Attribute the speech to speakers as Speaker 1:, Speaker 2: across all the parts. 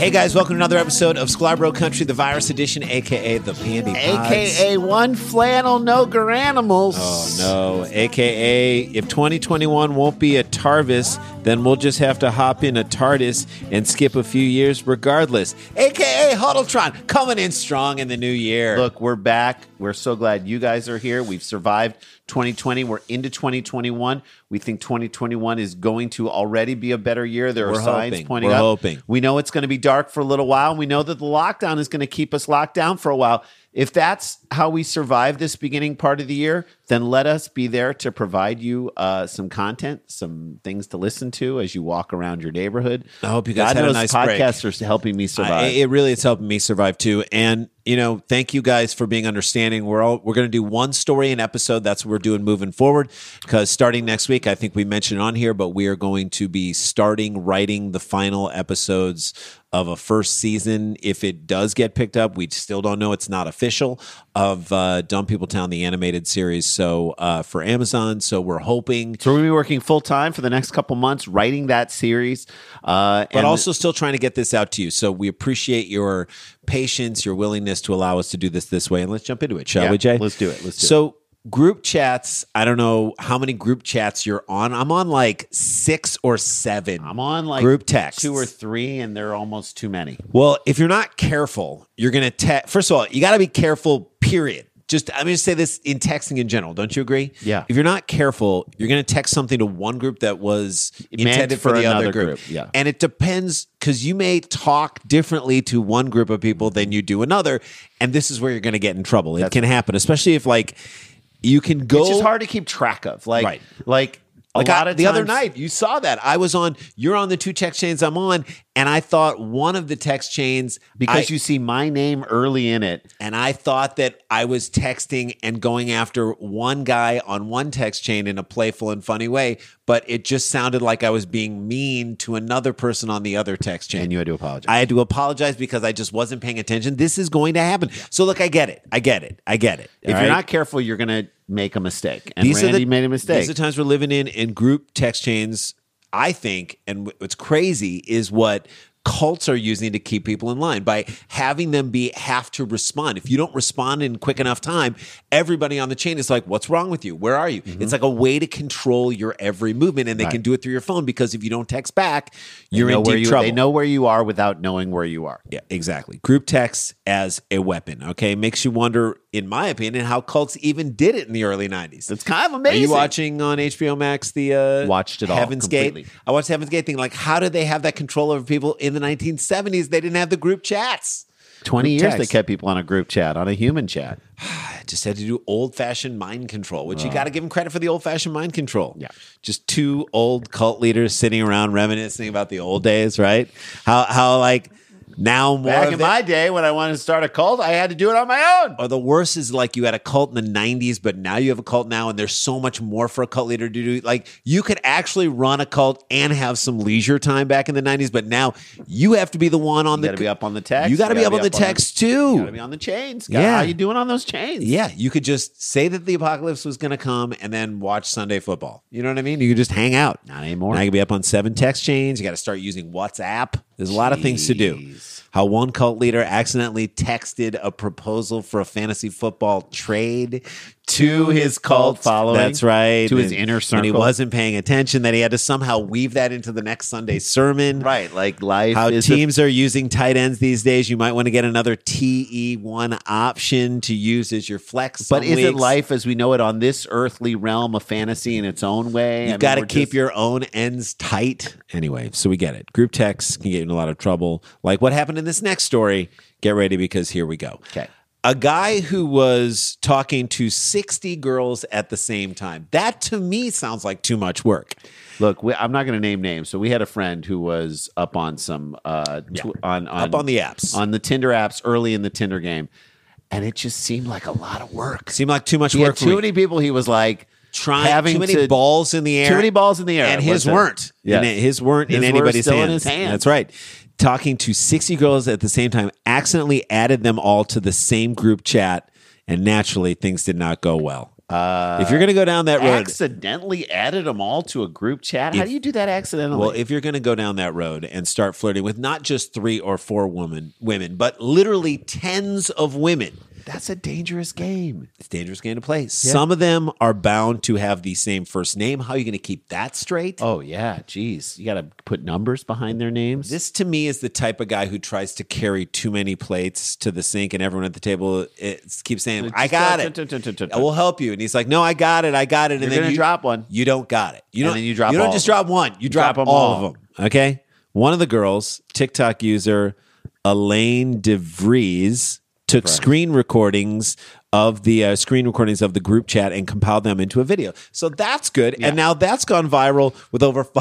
Speaker 1: Hey guys, welcome to another episode of Sklarbro Country, the virus edition, aka the Pandy Pods.
Speaker 2: AKA one flannel, no garanimals.
Speaker 1: Oh no, aka if 2021 won't be a Tarvis, then we'll just have to hop in a TARDIS and skip a few years regardless. AKA Huddletron coming in strong in the new year.
Speaker 2: Look, we're back. We're so glad you guys are here. We've survived 2020. We're into 2021. We think 2021 is going to already be a better year. There are
Speaker 1: We're
Speaker 2: signs
Speaker 1: hoping.
Speaker 2: pointing
Speaker 1: We're
Speaker 2: up.
Speaker 1: hoping.
Speaker 2: We know it's going to be dark for a little while. And we know that the lockdown is going to keep us locked down for a while. If that's how we survive this beginning part of the year, then let us be there to provide you uh, some content, some things to listen to as you walk around your neighborhood.
Speaker 1: I hope you guys
Speaker 2: God
Speaker 1: had a
Speaker 2: knows
Speaker 1: nice break.
Speaker 2: podcasts are helping me survive.
Speaker 1: I, it really is helping me survive too. And you know, thank you guys for being understanding. We're all we're going to do one story an episode. That's what we're doing moving forward. Because starting next week, I think we mentioned on here, but we are going to be starting writing the final episodes of a first season. If it does get picked up, we still don't know. It's not official of uh, Dumb People Town, the animated series. So uh, for Amazon, so we're hoping.
Speaker 2: So we're gonna be working full time for the next couple months writing that series, uh,
Speaker 1: but also still trying to get this out to you. So we appreciate your patience, your willingness to allow us to do this this way. And let's jump into it, shall
Speaker 2: Yeah,
Speaker 1: we, Jay?
Speaker 2: let's do it. Let's do
Speaker 1: so group chats. I don't know how many group chats you're on. I'm on like six or seven.
Speaker 2: I'm on like
Speaker 1: group texts.
Speaker 2: two or three, and they're almost too many.
Speaker 1: Well, if you're not careful, you're going to text. First of all, you got to be careful, period. Just, I'm to say this in texting in general. Don't you agree?
Speaker 2: Yeah.
Speaker 1: If you're not careful, you're going to text something to one group that was intended for,
Speaker 2: for
Speaker 1: the other
Speaker 2: another
Speaker 1: group.
Speaker 2: group, yeah.
Speaker 1: And it depends because you may talk differently to one group of people than you do another. And this is where you're going to get in trouble. It can happen, especially if like, you can go
Speaker 2: It's just hard to keep track of. Like,
Speaker 1: Right.
Speaker 2: like, a
Speaker 1: Like
Speaker 2: lot
Speaker 1: I-
Speaker 2: of
Speaker 1: the other night, you saw that I was on. You're on the two text chains I'm on, and I thought one of the text chains
Speaker 2: because
Speaker 1: I-
Speaker 2: you see my name early in it.
Speaker 1: and I thought that I was texting and going after one guy on one text chain in a playful and funny way, but it just sounded like I was being mean to another person on the other text chain.
Speaker 2: And you had to apologize.
Speaker 1: I had to apologize because I just wasn't paying attention. This is going to happen. So look, I get it. I get it. I get it.
Speaker 2: If
Speaker 1: All
Speaker 2: you're not careful, you're going to make a mistake. And
Speaker 1: these
Speaker 2: Randy
Speaker 1: are the,
Speaker 2: made a mistake.
Speaker 1: These are the times we're living in, and group text chains. I think, and what's crazy is what cults are using to keep people in line by having them be have to respond. If you don't respond in quick enough time, everybody on the chain is like, "What's wrong with you? Where are you?"
Speaker 2: Mm-hmm.
Speaker 1: It's like a way to control your every movement, and they can do it through your phone because if you don't text back, you're in
Speaker 2: where
Speaker 1: deep
Speaker 2: you,
Speaker 1: trouble.
Speaker 2: They know where you are without knowing where you are.
Speaker 1: Yeah, exactly. Group text as a weapon. Okay, makes you wonder, in my opinion, how cults even did it in the early '90s.
Speaker 2: It's kind of amazing.
Speaker 1: Are you watching on HBO Max the uh,
Speaker 2: Watched it all
Speaker 1: Heaven's
Speaker 2: completely.
Speaker 1: Gate? I watched Heaven's Gate. Thing like, how did they have that control over people in the 1970s? They didn't have the group chats.
Speaker 2: 20
Speaker 1: Group
Speaker 2: years they kept people on a group chat, on a human chat.
Speaker 1: Just had to do old fashioned mind control, which you got to give them credit for the old fashioned mind control.
Speaker 2: Yeah.
Speaker 1: just two old cult leaders sitting around reminiscing about the old days, right? How how like now more
Speaker 2: Back in
Speaker 1: it-
Speaker 2: my day, when I wanted to start a cult, I had to do it on my own.
Speaker 1: or the worst is like you had a cult in the 90s but now you have a cult now and there's so much more for a cult leader to do like you could actually run a cult and have some leisure time back in the 90s but now you have to be the one on
Speaker 2: You
Speaker 1: the
Speaker 2: got to be up on the text.
Speaker 1: you got to be
Speaker 2: gotta
Speaker 1: up on the text too
Speaker 2: You got to be on the chains. God,
Speaker 1: Yeah.
Speaker 2: How you doing on those chains?
Speaker 1: yeah you could just say that the apocalypse was going to come and then watch sunday football you know what i mean you could just hang out
Speaker 2: Not anymore.
Speaker 1: now you could be up on seven text chains you got to start using whatsapp there's a lot of things to do. How one cult leader accidentally texted a proposal for a fantasy football trade to his cult
Speaker 2: following.
Speaker 1: That's right.
Speaker 2: To his
Speaker 1: And-
Speaker 2: inner circle.
Speaker 1: And he wasn't paying attention, that he had to somehow weave that into the next Sunday sermon.
Speaker 2: Right. Like life
Speaker 1: How
Speaker 2: is a-
Speaker 1: teams are using tight ends these days. You might want to get another TE1 option to use as your flex.
Speaker 2: but is it
Speaker 1: weeks.
Speaker 2: life as we know it on this earthly realm of fantasy in its own way?
Speaker 1: You've got to keep
Speaker 2: just-
Speaker 1: your own ends tight. Anyway, so we get it. Group texts can get you in a lot of trouble. Like what happened in this next story. Get ready because here we go.
Speaker 2: Okay.
Speaker 1: A guy who was talking to 60 girls at the same time. That to me sounds like too much work.
Speaker 2: Look, we, I'm not going to name names. So we had a friend who was up on some uh, tw- on, on
Speaker 1: Up on the apps.
Speaker 2: on the Tinder apps early in the Tinder game, and it just seemed like a lot of work.
Speaker 1: Seemed like too much
Speaker 2: He
Speaker 1: work
Speaker 2: too many people. He was like
Speaker 1: trying
Speaker 2: having
Speaker 1: too many
Speaker 2: to-
Speaker 1: balls in the air.
Speaker 2: Too many balls in the air.
Speaker 1: And his weren't. In- his weren't in
Speaker 2: His were
Speaker 1: anybody's
Speaker 2: still
Speaker 1: hands.
Speaker 2: in his hands.
Speaker 1: That's right. Talking to 60 girls at the same time, accidentally added them all to the same group chat, and naturally things did not go well. if you're going to go down that road,
Speaker 2: accidentally added them all to a group chat. How do you do that accidentally?
Speaker 1: Well, if you're going to go down that road and start flirting with not just three or four women, women, but literally tens of women,
Speaker 2: that's a dangerous game.
Speaker 1: it's a dangerous game to play. Some of them are bound to have the same first name. How are you going to keep that straight?
Speaker 2: Oh yeah, geez, you got to put numbers behind their names.
Speaker 1: This to me is the type of guy who tries to carry too many plates to the sink, and everyone at the table eh, keeps saying, "I got it. I will help you." And he's like, "No, I got it. I got it." And then you
Speaker 2: drop one.
Speaker 1: You don't got it. You don't.
Speaker 2: you drop
Speaker 1: You don't just drop one. You drop,
Speaker 2: drop 'em
Speaker 1: all,
Speaker 2: all.
Speaker 1: of them. Okay. One of the girls, TikTok user Elaine DeVries, took screen recordings of the uh, screen recordings of the group chat and compiled them into a video. So that's good. And now that's gone viral with over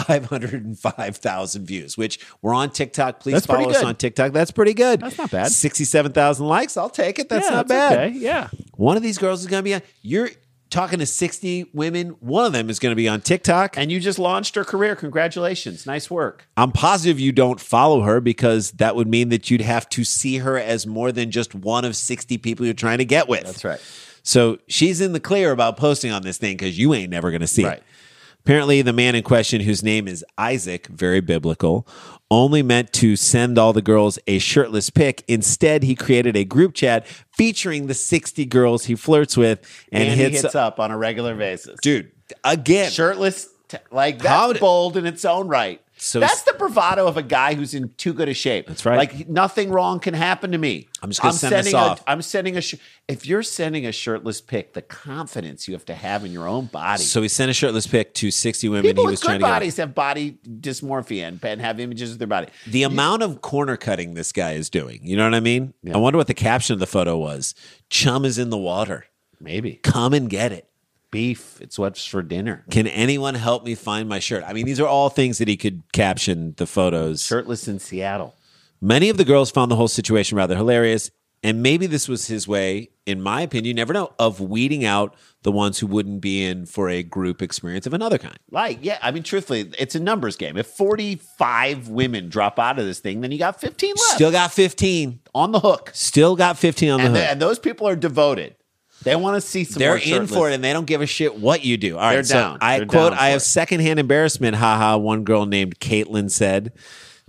Speaker 1: 505,000 views, which we're on TikTok. Please
Speaker 2: That's
Speaker 1: follow us on TikTok. That's pretty good.
Speaker 2: That's not bad.
Speaker 1: 67,000 likes. I'll take it. That's
Speaker 2: Yeah,
Speaker 1: not
Speaker 2: that's
Speaker 1: bad.
Speaker 2: okay. Yeah.
Speaker 1: One of these girls is going to be on, you're talking to 60 women. One of them is going to be on TikTok.
Speaker 2: And you just launched her career. Congratulations. Nice work.
Speaker 1: I'm positive you don't follow her because that would mean that you'd have to see her as more than just one of 60 people you're trying to get with.
Speaker 2: That's right.
Speaker 1: So she's in the clear about posting on this thing because you ain't never going to see
Speaker 2: Right.
Speaker 1: it. Apparently, the man in question, whose name is Isaac, very biblical, only meant to send all the girls a shirtless pic. Instead, he created a group chat featuring the 60 girls he flirts with and,
Speaker 2: And, he
Speaker 1: hits,
Speaker 2: hits up on a regular basis.
Speaker 1: Dude, again,
Speaker 2: Shirtless, t- like
Speaker 1: How
Speaker 2: that's
Speaker 1: did-
Speaker 2: bold in its own right.
Speaker 1: So-
Speaker 2: that's the bravado of a guy who's in too good a shape.
Speaker 1: That's right.
Speaker 2: Like nothing wrong can happen to me.
Speaker 1: I'm just gonna send this
Speaker 2: sending
Speaker 1: off.
Speaker 2: A, I'm sending a. Sh- if you're sending a shirtless pic, the confidence you have to have in your own body.
Speaker 1: So he sent a shirtless pic to 60 women
Speaker 2: People
Speaker 1: he
Speaker 2: with
Speaker 1: was trying
Speaker 2: good
Speaker 1: to get.
Speaker 2: bodies have body dysmorphia and, and have images of their body.
Speaker 1: The amount of corner cutting this guy is doing, you know what I mean? I wonder what the caption of the photo was. Chum is in the water.
Speaker 2: Maybe.
Speaker 1: Come and get it.
Speaker 2: Beef. It's what's for dinner.
Speaker 1: Can anyone help me find my shirt? I mean, these are all things that he could caption the photos.
Speaker 2: Shirtless in Seattle.
Speaker 1: Many of the girls found the whole situation rather hilarious, and maybe this was his way, in my opinion, you never know, of weeding out the ones who wouldn't be in for a group experience of another kind.
Speaker 2: Like, yeah, I mean, truthfully, it's a numbers game. If 45 women drop out of this thing, then you got 15 left
Speaker 1: Still got 15.
Speaker 2: on the hook.
Speaker 1: Still got 15 on the
Speaker 2: And,
Speaker 1: hook.
Speaker 2: th- and those people are devoted. They want to see some
Speaker 1: They're in for it and they don't give a shit what you do. All right,
Speaker 2: They're
Speaker 1: so
Speaker 2: down.
Speaker 1: I
Speaker 2: They're
Speaker 1: quote,
Speaker 2: down
Speaker 1: I
Speaker 2: for
Speaker 1: have
Speaker 2: it.
Speaker 1: secondhand embarrassment. Haha. One girl named Caitlin said,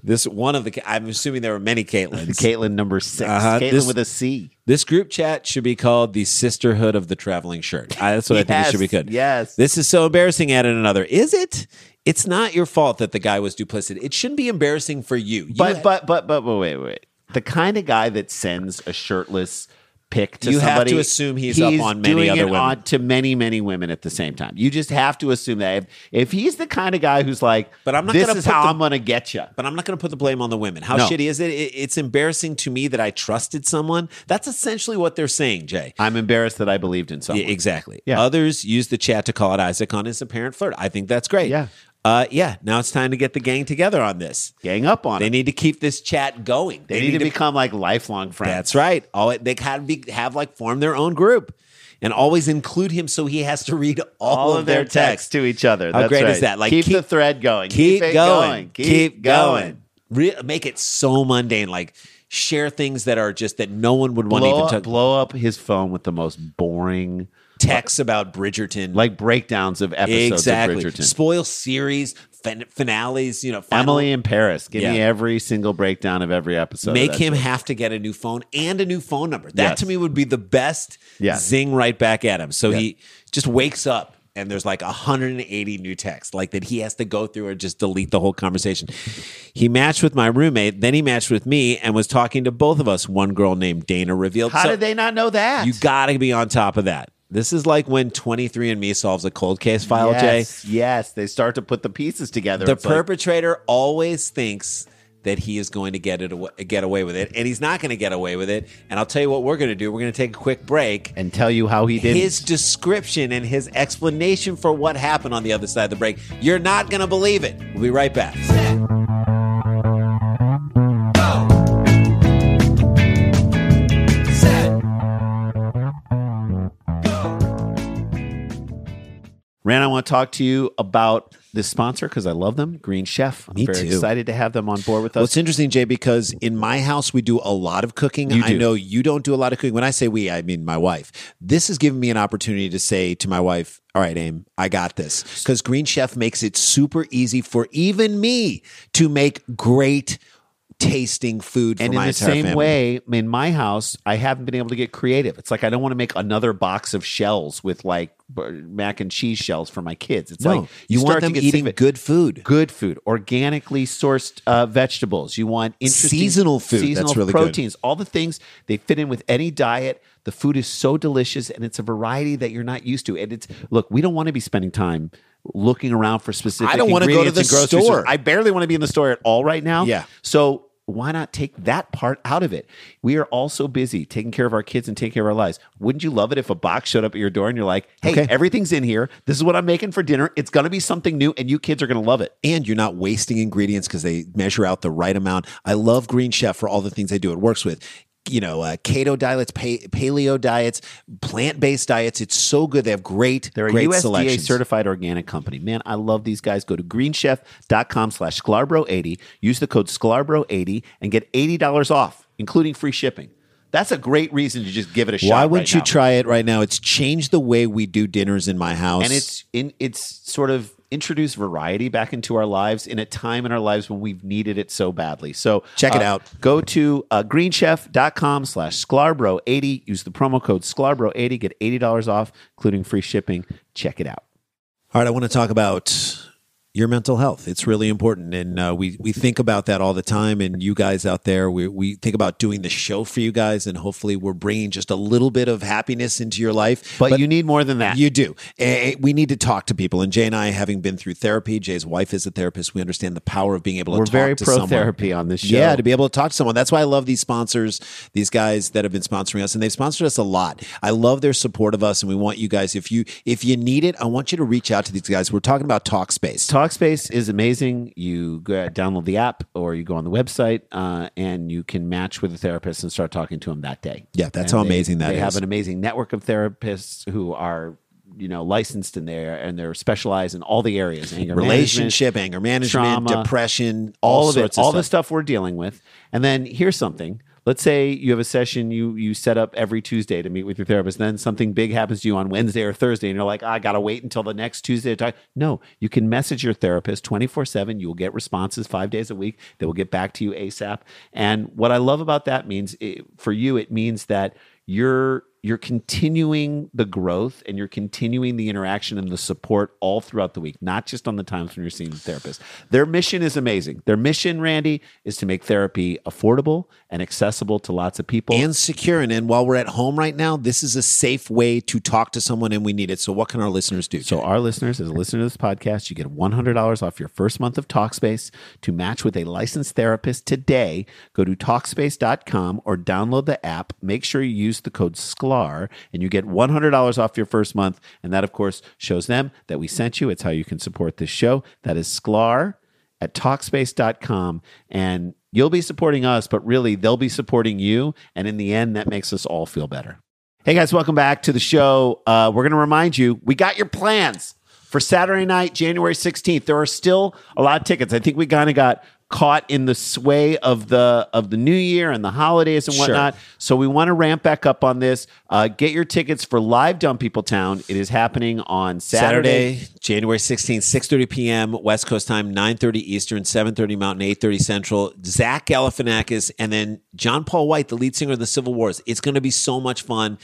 Speaker 1: this one of the, I'm assuming there were many Caitlins.
Speaker 2: Caitlin number 6
Speaker 1: Uh-huh.
Speaker 2: Caitlin
Speaker 1: This-
Speaker 2: with a C.
Speaker 1: This group chat should be called the Sisterhood of the Traveling Shirt. I, that's what I think it should be called.
Speaker 2: yes.
Speaker 1: This is so embarrassing. Added another. Is it? It's not your fault that the guy was duplicit. It shouldn't be embarrassing for you. You
Speaker 2: But, but, but, but, but, wait, wait. The kind of guy that sends a shirtless pic to
Speaker 1: You have to assume he's up on many
Speaker 2: doing
Speaker 1: other
Speaker 2: it
Speaker 1: women.
Speaker 2: on- to many, many women at the same time. You just have to assume that if, if he's the kind of guy who's like,
Speaker 1: But I'm not
Speaker 2: this
Speaker 1: gonna
Speaker 2: is how
Speaker 1: the-
Speaker 2: I'm going to get you.
Speaker 1: But I'm not going to put the blame on the women. How
Speaker 2: No.
Speaker 1: shitty is it? it? It's embarrassing to me that I trusted someone. That's essentially what they're saying, Jay.
Speaker 2: I'm embarrassed that I believed in someone.
Speaker 1: Yeah, exactly.
Speaker 2: Yeah.
Speaker 1: Others use the chat to call out Isaac on his apparent flirt. I think that's great.
Speaker 2: Yeah.
Speaker 1: Uh, yeah. Now it's time to get the gang together on this.
Speaker 2: Gang up on
Speaker 1: They
Speaker 2: it.
Speaker 1: They need to keep this chat going.
Speaker 2: They, need, to become like lifelong friends.
Speaker 1: That's right. All they to be have like form their own group, and always include him so he has to read all,
Speaker 2: All of their texts to each other.
Speaker 1: How
Speaker 2: That's
Speaker 1: great
Speaker 2: right.
Speaker 1: is that? Like
Speaker 2: keep,
Speaker 1: keep-
Speaker 2: the thread going.
Speaker 1: Keep,
Speaker 2: it
Speaker 1: going.
Speaker 2: Keep, going.
Speaker 1: Re- make it so mundane. Like share things that are just that no one would want to even talk.
Speaker 2: blow up his phone with the most boring,
Speaker 1: Texts about Bridgerton.
Speaker 2: like breakdowns of episodes
Speaker 1: exactly.
Speaker 2: of Bridgerton.
Speaker 1: Spoil series fin- finales. You know, final-
Speaker 2: Emily in Paris. Give me every single breakdown of every episode.
Speaker 1: Make him
Speaker 2: show.
Speaker 1: have to get a new phone and a new phone number. That
Speaker 2: Yes.
Speaker 1: to me would be the best
Speaker 2: Yes.
Speaker 1: zing right back at him. So he just wakes up and there's like 180 new texts, like that he has to go through and just delete the whole conversation. He matched with my roommate, then he matched with me and was talking to both of us. One girl named Dana revealed.
Speaker 2: How
Speaker 1: So
Speaker 2: did they not know that?
Speaker 1: You got to be on top of that. This is like when 23andMe solves a cold case file, Jay.
Speaker 2: yes, yes. They start to put the pieces together.
Speaker 1: The
Speaker 2: It's like,
Speaker 1: perpetrator always thinks that he is going to get it away, get away with it, and he's not going to get away with it. And I'll tell you what we're going to do. We're going to take a quick break.
Speaker 2: and tell you how he did.
Speaker 1: His description and his explanation for what happened on the other side of the break, you're not going to believe it. We'll be right back.
Speaker 2: Want to talk to you about this sponsor because I love them, Green Chef. I'm
Speaker 1: Me
Speaker 2: very
Speaker 1: too.
Speaker 2: excited to have them on board with
Speaker 1: Well,
Speaker 2: us.
Speaker 1: it's interesting, Jay, because in my house we do a lot of cooking. I know you don't do a lot of cooking. When I say we, I mean my wife. This has given me an opportunity to say to my wife, "All right, Aim, I got this." Because Green Chef makes it super easy for even me to make great tasting food for
Speaker 2: and in the same
Speaker 1: family.
Speaker 2: way, in my house, I haven't been able to get creative. It's like I don't want to make another box of shells with like mac and cheese shells for my kids. It's
Speaker 1: no,
Speaker 2: like
Speaker 1: you, want
Speaker 2: to
Speaker 1: them eating good food.
Speaker 2: good food, organically sourced uh, vegetables. You want
Speaker 1: Seasonal food. That's
Speaker 2: seasonal
Speaker 1: really good.
Speaker 2: proteins, all the things they fit in with any diet. The food is so delicious, and it's a variety that you're not used to. And it's look, we don't want to be spending time looking around for specific.
Speaker 1: I don't wanna go to the store.
Speaker 2: stores. I barely want to be in the store at all right now.
Speaker 1: Yeah.
Speaker 2: So why not take that part out of it? We are all so busy taking care of our kids and taking care of our lives. Wouldn't you love it if a box showed up at your door and you're like, hey,
Speaker 1: Okay.
Speaker 2: everything's in here. This is what I'm making for dinner. It's going to be something new, and you kids are going to love it.
Speaker 1: and you're not wasting ingredients because they measure out the right amount. I love Green Chef for all the things they do. It works with, you know, uh, keto diets, pa- paleo diets, plant based diets. It's so good. They have great,
Speaker 2: They're a
Speaker 1: great
Speaker 2: USDA
Speaker 1: selections.
Speaker 2: certified organic company. Man, I love these guys. Go to greenchef.com slash Sklarbro80. Use the code Sklarbro80 and get $80 off, including free shipping. That's a great reason to just give it a shot.
Speaker 1: Why wouldn't
Speaker 2: right
Speaker 1: you
Speaker 2: now.
Speaker 1: try it right now? It's changed the way we do dinners in my house.
Speaker 2: And it's in it's sort of introduced variety back into our lives in a time in our lives when we've needed it so badly. So
Speaker 1: Check it
Speaker 2: uh,
Speaker 1: out.
Speaker 2: Go to uh, greenchef.com slash Sklarbro80. Use the promo code Sklarbro80. Get $80 off, including free shipping. Check it out.
Speaker 1: all right. I want to talk about your mental health. It's really important, and uh, we we think about that all the time. And you guys out there, we we think about doing the show for you guys, and hopefully we're bringing just a little bit of happiness into your life.
Speaker 2: But, you need more than that.
Speaker 1: You do. Eh, we need to talk to people. And Jay and I, having been through therapy, Jay's wife is a therapist. We understand the power of being able to
Speaker 2: We're
Speaker 1: talk
Speaker 2: very pro
Speaker 1: someone.
Speaker 2: therapy on this show.
Speaker 1: Yeah, to be able to talk to someone. That's why I love these sponsors, these guys that have been sponsoring us, and they've sponsored us a lot. I love their support of us, and we want you guys. If you if you need it, I want you to reach out to these guys. We're talking about Talkspace.
Speaker 2: Talkspace is amazing. You go, download the app or you go on the website uh, and you can match with a therapist and start talking to them that day.
Speaker 1: Yeah, that's
Speaker 2: And
Speaker 1: how
Speaker 2: they-
Speaker 1: amazing that
Speaker 2: they
Speaker 1: is.
Speaker 2: have an amazing network of therapists who are you know licensed in there and they're specialized in all the areas anger
Speaker 1: Relationship,
Speaker 2: management,
Speaker 1: anger management,
Speaker 2: trauma,
Speaker 1: depression, all,
Speaker 2: all, of it
Speaker 1: sorts
Speaker 2: all
Speaker 1: of
Speaker 2: the
Speaker 1: stuff.
Speaker 2: stuff we're dealing with and then here's something let's say you have a session you you set up every tuesday to meet with your therapist then something big happens to you on wednesday or thursday and you're like i gotta wait until the next tuesday to talk. No you can message your therapist 24-7 you will get responses five days a week. They will get back to you asap and what i love about that means it, for you it means that you're you're continuing the growth and you're continuing the interaction and the support all throughout the week, not just on the times when you're seeing the therapist. Their mission is amazing. Their mission, Randy, is to make therapy affordable and accessible to lots of people.
Speaker 1: and secure. And, and while we're at home right now, this is a safe way to talk to someone, and we need it. So, what can our listeners do?
Speaker 2: So, our listeners, as a listener to this podcast, you get $100 off your first month of Talkspace. To match with a licensed therapist today, go to Talkspace.com or download the app. Make sure you use the code SKLAR and you get $100 off your first month. And that, of course, shows them that we sent you. It's how you can support this show. That is Sklar at Talkspace.com. And you'll be supporting us, but really, they'll be supporting you. And in the end, that makes us all feel better. Hey guys, welcome back to the show. Uh, we're going to remind you we got your plans for Saturday night, January 16th. There are still a lot of tickets. I think we kind of got caught in the sway of the of the new year and the holidays and
Speaker 1: Sure.
Speaker 2: whatnot. So we want to ramp back up on this. Uh, get your tickets for live Dumb People Town. It is happening on Saturday.
Speaker 1: Saturday, January 16th, 6.30 p.m. West Coast time, 9.30 Eastern, 7.30 Mountain, 8.30 Central. Zach Galifianakis and then John Paul White, the lead singer of the Civil Wars. It's going to be so much fun.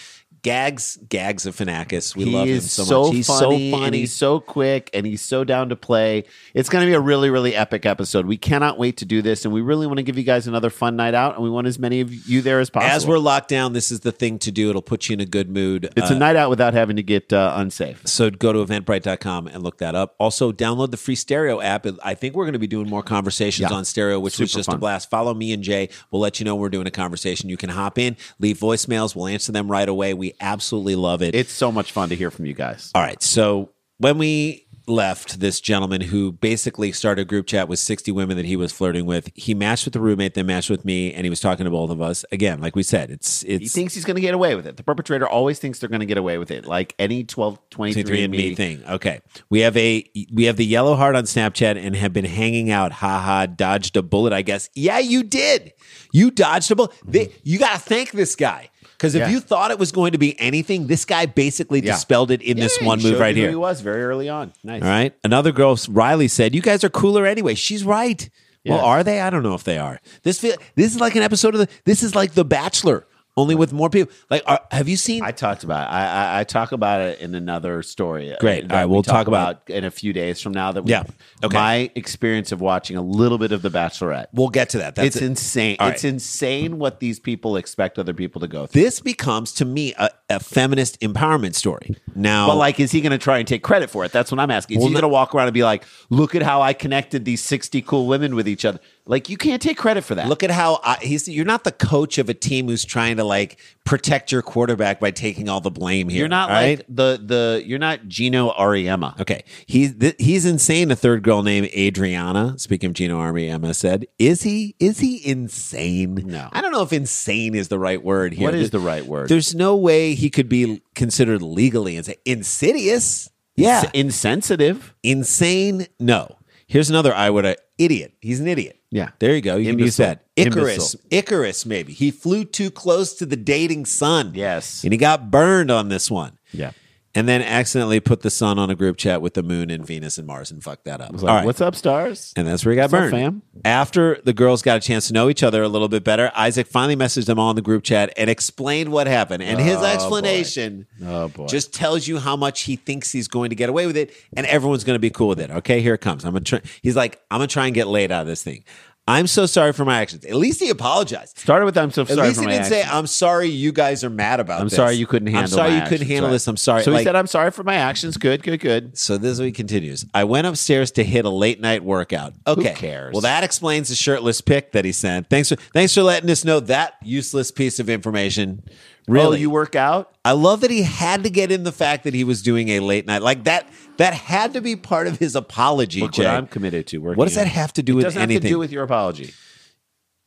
Speaker 1: Gags, Gags of Finakis. We
Speaker 2: he
Speaker 1: love him
Speaker 2: is
Speaker 1: so, much. He's
Speaker 2: funny,
Speaker 1: so
Speaker 2: and
Speaker 1: funny.
Speaker 2: he's so quick, and he's so down to play. It's going to be a really, really epic episode. We cannot wait to do this, and we really want to give you guys another fun night out, and we want as many of you there as possible.
Speaker 1: As we're locked down, this is the thing to do. It'll put you in a good mood.
Speaker 2: it's
Speaker 1: Uh,
Speaker 2: a night out without having to get uh, unsafe.
Speaker 1: So go to eventbrite.com and look that up. Also, download the free stereo app. I think we're going to be doing more conversations
Speaker 2: Yeah.
Speaker 1: on stereo, which was
Speaker 2: Super
Speaker 1: just a blast. Follow me and Jay. We'll let you know we're doing a conversation. You can hop in, leave voicemails. We'll answer them right away. We absolutely love it.
Speaker 2: It's so much fun to hear from you guys.
Speaker 1: All right. So when we left this gentleman who basically started a group chat with 60 women that he was flirting with, he matched with the roommate, then matched with me, and he was talking to both of us. Again, like we said, it's it's
Speaker 2: He thinks he's going to get away with it. The perpetrator always thinks they're going to get away with it, like any 12, 23
Speaker 1: 23
Speaker 2: and
Speaker 1: and me thing. Okay. We have a we have the yellow heart on Snapchat and have been hanging out. Haha, dodged a bullet, I guess. Yeah, you did. You dodged a bullet. They, you got to thank this guy. Because if
Speaker 2: Yeah.
Speaker 1: you thought it was going to be anything, this guy basically
Speaker 2: Yeah.
Speaker 1: dispelled it in this
Speaker 2: Yeah,
Speaker 1: one
Speaker 2: he
Speaker 1: move right
Speaker 2: you who
Speaker 1: here.
Speaker 2: He was very early on. Nice.
Speaker 1: All right. Another girl, Riley said, "You guys are cooler anyway." She's right. Well, are they? I don't know if they are. This feel, this is like an episode of the. This is like The Bachelor, only with more people. Like, are, have you seen?
Speaker 2: I talked about it. I, I, I talk about it in another story.
Speaker 1: Great.
Speaker 2: uh,
Speaker 1: All right,
Speaker 2: we
Speaker 1: we'll talk about
Speaker 2: in a few days from now. That we,
Speaker 1: Yeah. Okay.
Speaker 2: my experience of watching a little bit of The Bachelorette.
Speaker 1: we'll get to that. That's
Speaker 2: it's
Speaker 1: it.
Speaker 2: insane.
Speaker 1: All
Speaker 2: It's
Speaker 1: right.
Speaker 2: insane what these people expect other people to go through.
Speaker 1: this becomes to me a, a feminist empowerment story. Now,
Speaker 2: But like, is he going to try and take credit for it? That's what I'm asking. Is
Speaker 1: Well,
Speaker 2: he going to walk around and be like, "Look at how I connected these 60 cool women with each other"? Like, you can't take credit for that.
Speaker 1: look at how I, he's. You're not the coach of a team who's trying to like protect your quarterback by taking all the blame here.
Speaker 2: you're not
Speaker 1: right?
Speaker 2: like the the you're not Geno Auriemma.
Speaker 1: Okay, he's th- he's insane. A third girl named Adriana. Speaking of Gino Army, Emma said, "Is he? Is he insane?
Speaker 2: No.
Speaker 1: I don't know if insane is the right word here.
Speaker 2: What is the right word?
Speaker 1: There's no way he could be considered legally insane. Insidious, yeah.
Speaker 2: S- insensitive.
Speaker 1: insane, no. Here's another I would a idiot. He's an idiot.
Speaker 2: Yeah.
Speaker 1: there you go. You can use
Speaker 2: Imbecile.
Speaker 1: that. Icarus,
Speaker 2: Imbecile.
Speaker 1: Icarus, maybe he flew too close to the dating sun.
Speaker 2: Yes.
Speaker 1: and he got burned on this one.
Speaker 2: Yeah.
Speaker 1: And then accidentally put the sun on a group chat with the moon and Venus and Mars and fucked that up.
Speaker 2: I was like,
Speaker 1: All right.
Speaker 2: What's up, stars?
Speaker 1: And that's where he got
Speaker 2: What's up,
Speaker 1: burned.
Speaker 2: fam?
Speaker 1: After the girls got a chance to know each other a little bit better, Isaac finally messaged them all in the group chat and explained what happened. And his oh, explanation
Speaker 2: Oh, boy.
Speaker 1: just tells you how much he thinks he's going to get away with it, and everyone's going to be cool with it. Okay, here it comes. I'm gonna try. He's like, I'm gonna try and get laid out of this thing. I'm so sorry for my actions. At least he apologized.
Speaker 2: Started with I'm so sorry.
Speaker 1: At
Speaker 2: least
Speaker 1: he didn't say, "I'm sorry, you guys are mad about
Speaker 2: I'm
Speaker 1: this."
Speaker 2: sorry you couldn't handle.
Speaker 1: I'm sorry you couldn't handle
Speaker 2: Right.
Speaker 1: this. I'm sorry.
Speaker 2: So he said, "I'm sorry for my actions." Good, good, good.
Speaker 1: so this week continues. I went upstairs to hit a late night workout. Okay.
Speaker 2: cares?
Speaker 1: Well, that explains the shirtless pic that he sent. Thanks for thanks for letting us know that useless piece of information. Oh, really,
Speaker 2: Oh, you work out?
Speaker 1: I love that he had to get in the fact that he was doing a late night. Like that that had to be part of his apology,
Speaker 2: Look
Speaker 1: Jay.
Speaker 2: what I'm committed to. Working
Speaker 1: What does that have to do
Speaker 2: It
Speaker 1: with
Speaker 2: doesn't
Speaker 1: anything?
Speaker 2: have to do with your apology.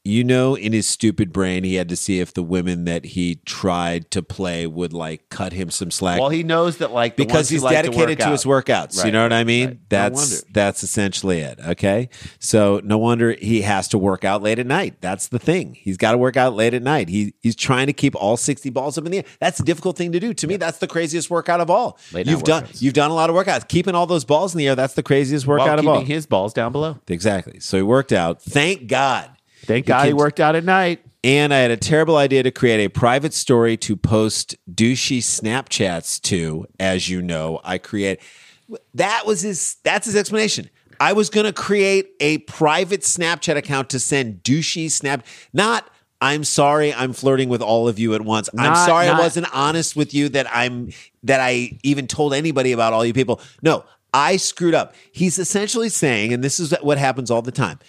Speaker 1: You know, in his stupid brain, he had to see if the women that he tried to play would like cut him some slack.
Speaker 2: Well, he knows that like the
Speaker 1: because he's dedicated
Speaker 2: to,
Speaker 1: to, his
Speaker 2: out-
Speaker 1: workouts. You know what I mean?
Speaker 2: right.
Speaker 1: That's
Speaker 2: wonder.
Speaker 1: that's essentially it. Okay, so no wonder he has to work out late at night. That's the thing. He's got to work out late at night. He he's trying to keep all sixty balls up in the air. That's a difficult thing to do. To me, that's the craziest workout of all.
Speaker 2: Late
Speaker 1: you've done
Speaker 2: workouts.
Speaker 1: you've done a lot of workouts. Keeping all those balls in the air. That's the craziest
Speaker 2: While
Speaker 1: workout of all.
Speaker 2: his balls down below.
Speaker 1: exactly. So he worked out. Thank God.
Speaker 2: Thank God he worked out at night.
Speaker 1: And I had a terrible idea to create a private story to post douchey Snapchats to. As you know, I create that was his. That's his explanation. I was going to create a private Snapchat account to send douchey snap. Not. I'm sorry. I'm flirting with all of you at once. I'm
Speaker 2: Not-
Speaker 1: sorry I wasn't honest with you. That I'm that I even told anybody about all you people. No, I screwed up. He's essentially saying, and this is what happens all the time.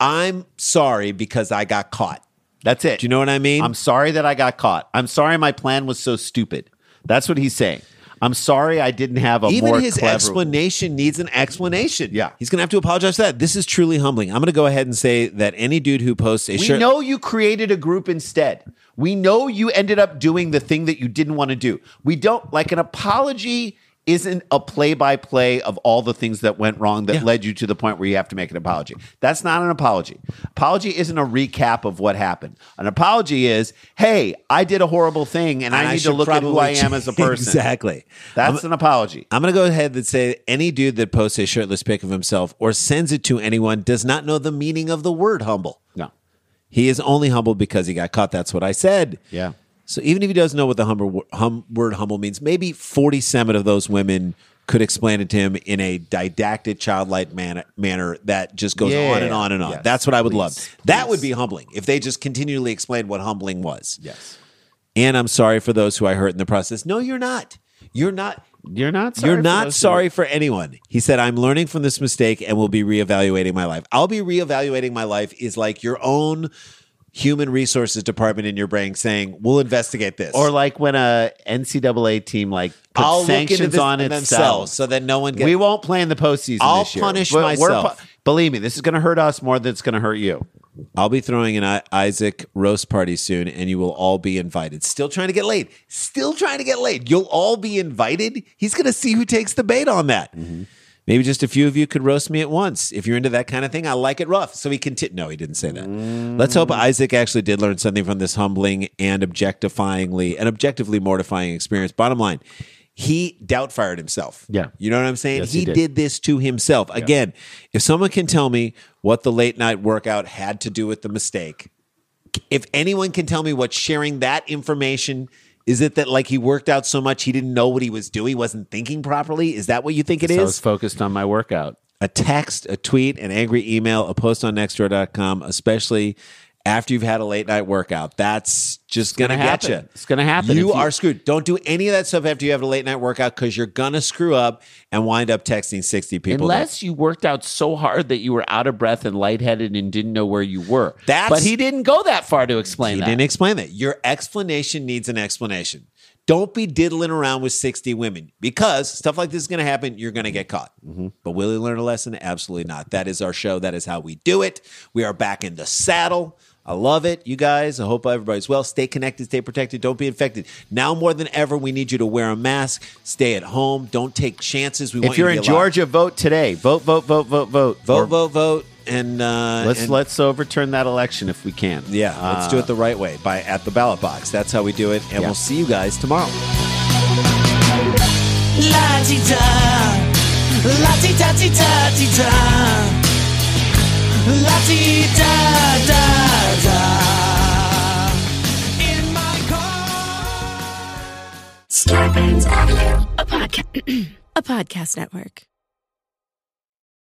Speaker 1: I'm sorry because I got caught.
Speaker 2: That's it.
Speaker 1: Do you know what I mean?
Speaker 2: I'm sorry that I got caught. I'm sorry my plan was so stupid. That's what he's saying. I'm sorry I didn't have a
Speaker 1: Even his
Speaker 2: clever.
Speaker 1: explanation needs an explanation.
Speaker 2: Yeah.
Speaker 1: He's going to have to apologize for that. This is truly humbling. I'm going to go ahead and say that any dude who posts a
Speaker 2: we
Speaker 1: shirt.
Speaker 2: know you created a group instead. We know you ended up doing the thing that you didn't want to do. We don't like an apology isn't a play by play of all the things that went wrong that
Speaker 1: Yeah.
Speaker 2: led you to the point where you have to make an apology. That's not an apology. Apology isn't a recap of what happened. An apology is, hey, I did a horrible thing and, I need to look at who I am as a person.
Speaker 1: exactly.
Speaker 2: That's an apology.
Speaker 1: I'm going to go ahead and say any dude that posts a shirtless pic of himself or sends it to anyone does not know the meaning of the word humble.
Speaker 2: No.
Speaker 1: He is only humble because he got caught. That's what I said.
Speaker 2: Yeah.
Speaker 1: So even if he doesn't know what the humble, hum, word humble means, maybe 47 of those women could explain it to him in a didactic, childlike manner, manner that just goes
Speaker 2: Yeah.
Speaker 1: on and on and on.
Speaker 2: Yes.
Speaker 1: That's what I would
Speaker 2: Please.
Speaker 1: love. That would be humbling if they just continually explained what humbling was.
Speaker 2: Yes.
Speaker 1: And I'm sorry for those who I hurt in the process. No, you're not. You're not.
Speaker 2: You're not sorry
Speaker 1: You're not sorry for anyone. He said, I'm learning from this mistake and will be reevaluating my life. I'll be reevaluating my life is like your own human resources department in your brain saying, We'll investigate this.
Speaker 2: Or like when a NCAA team like puts
Speaker 1: I'll
Speaker 2: sanctions on
Speaker 1: themselves
Speaker 2: itself.
Speaker 1: so that no one gets.
Speaker 2: we won't play in the postseason
Speaker 1: I'll
Speaker 2: this year.
Speaker 1: punish
Speaker 2: we're
Speaker 1: myself.
Speaker 2: believe me, this is going to hurt us more than it's going to hurt you.
Speaker 1: I'll be throwing an Isaac roast party soon, and you will all be invited. Still trying to get laid. Still trying to get laid. You'll all be invited. He's going to see who takes the bait on that.
Speaker 2: Mm-hmm.
Speaker 1: Maybe just a few of you could roast me at once. If you're into that kind of thing, I like it rough. So he can. no, he didn't say that. Let's hope mm. Isaac actually did learn something from this humbling and objectifyingly and objectively mortifying experience. Bottom line, he doubt fired himself.
Speaker 2: Yeah.
Speaker 1: You know what I'm saying?
Speaker 2: Yes,
Speaker 1: he
Speaker 2: he
Speaker 1: did.
Speaker 2: did.
Speaker 1: this to himself. Again, if someone can tell me what the late night workout had to do with the mistake, if anyone can tell me what sharing that information is it that like he worked out so much he didn't know what he was doing, he wasn't thinking properly? Is that what you think it
Speaker 2: is? I was focused on my workout.
Speaker 1: a text, a tweet, an angry email, a post on nextdoor.com, especially after you've had a late night workout. That's just going to
Speaker 2: gonna happen.
Speaker 1: you.
Speaker 2: It's gonna happen.
Speaker 1: You
Speaker 2: you-
Speaker 1: are screwed. Don't do any of that stuff after you have a late night workout because you're going to screw up and wind up texting 60 people.
Speaker 2: Unless you worked out so hard that you were out of breath and lightheaded and didn't know where you were.
Speaker 1: That's-
Speaker 2: but he didn't go that far to explain
Speaker 1: He
Speaker 2: that.
Speaker 1: didn't explain that. Your explanation needs an explanation. Don't be diddling around with 60 women because stuff like this is going to happen. You're going to get caught.
Speaker 2: Mm-hmm.
Speaker 1: But will he learn a lesson? Absolutely not. That is our show. That is how we do it. We are back in the saddle. I love it, you guys. I hope everybody's well. Stay connected, stay protected, don't be infected. Now more than ever, we need you to wear a mask, stay at home, don't take chances. We want
Speaker 2: if you're
Speaker 1: you
Speaker 2: in
Speaker 1: to get locked.
Speaker 2: Georgia, vote today. Vote, vote, vote, vote, vote.
Speaker 1: vote,
Speaker 2: Or
Speaker 1: vote, vote, and uh,
Speaker 2: Let's
Speaker 1: and-
Speaker 2: let's overturn that election if we can.
Speaker 1: Yeah, let's do it the right way by at the ballot box. That's how we do it, and
Speaker 2: Yeah.
Speaker 1: we'll see you guys tomorrow. La ti da, la ti da ti da ti da, la ti da da da. In my car.
Speaker 3: Scarpins Avenue, a podcast, a podcast network.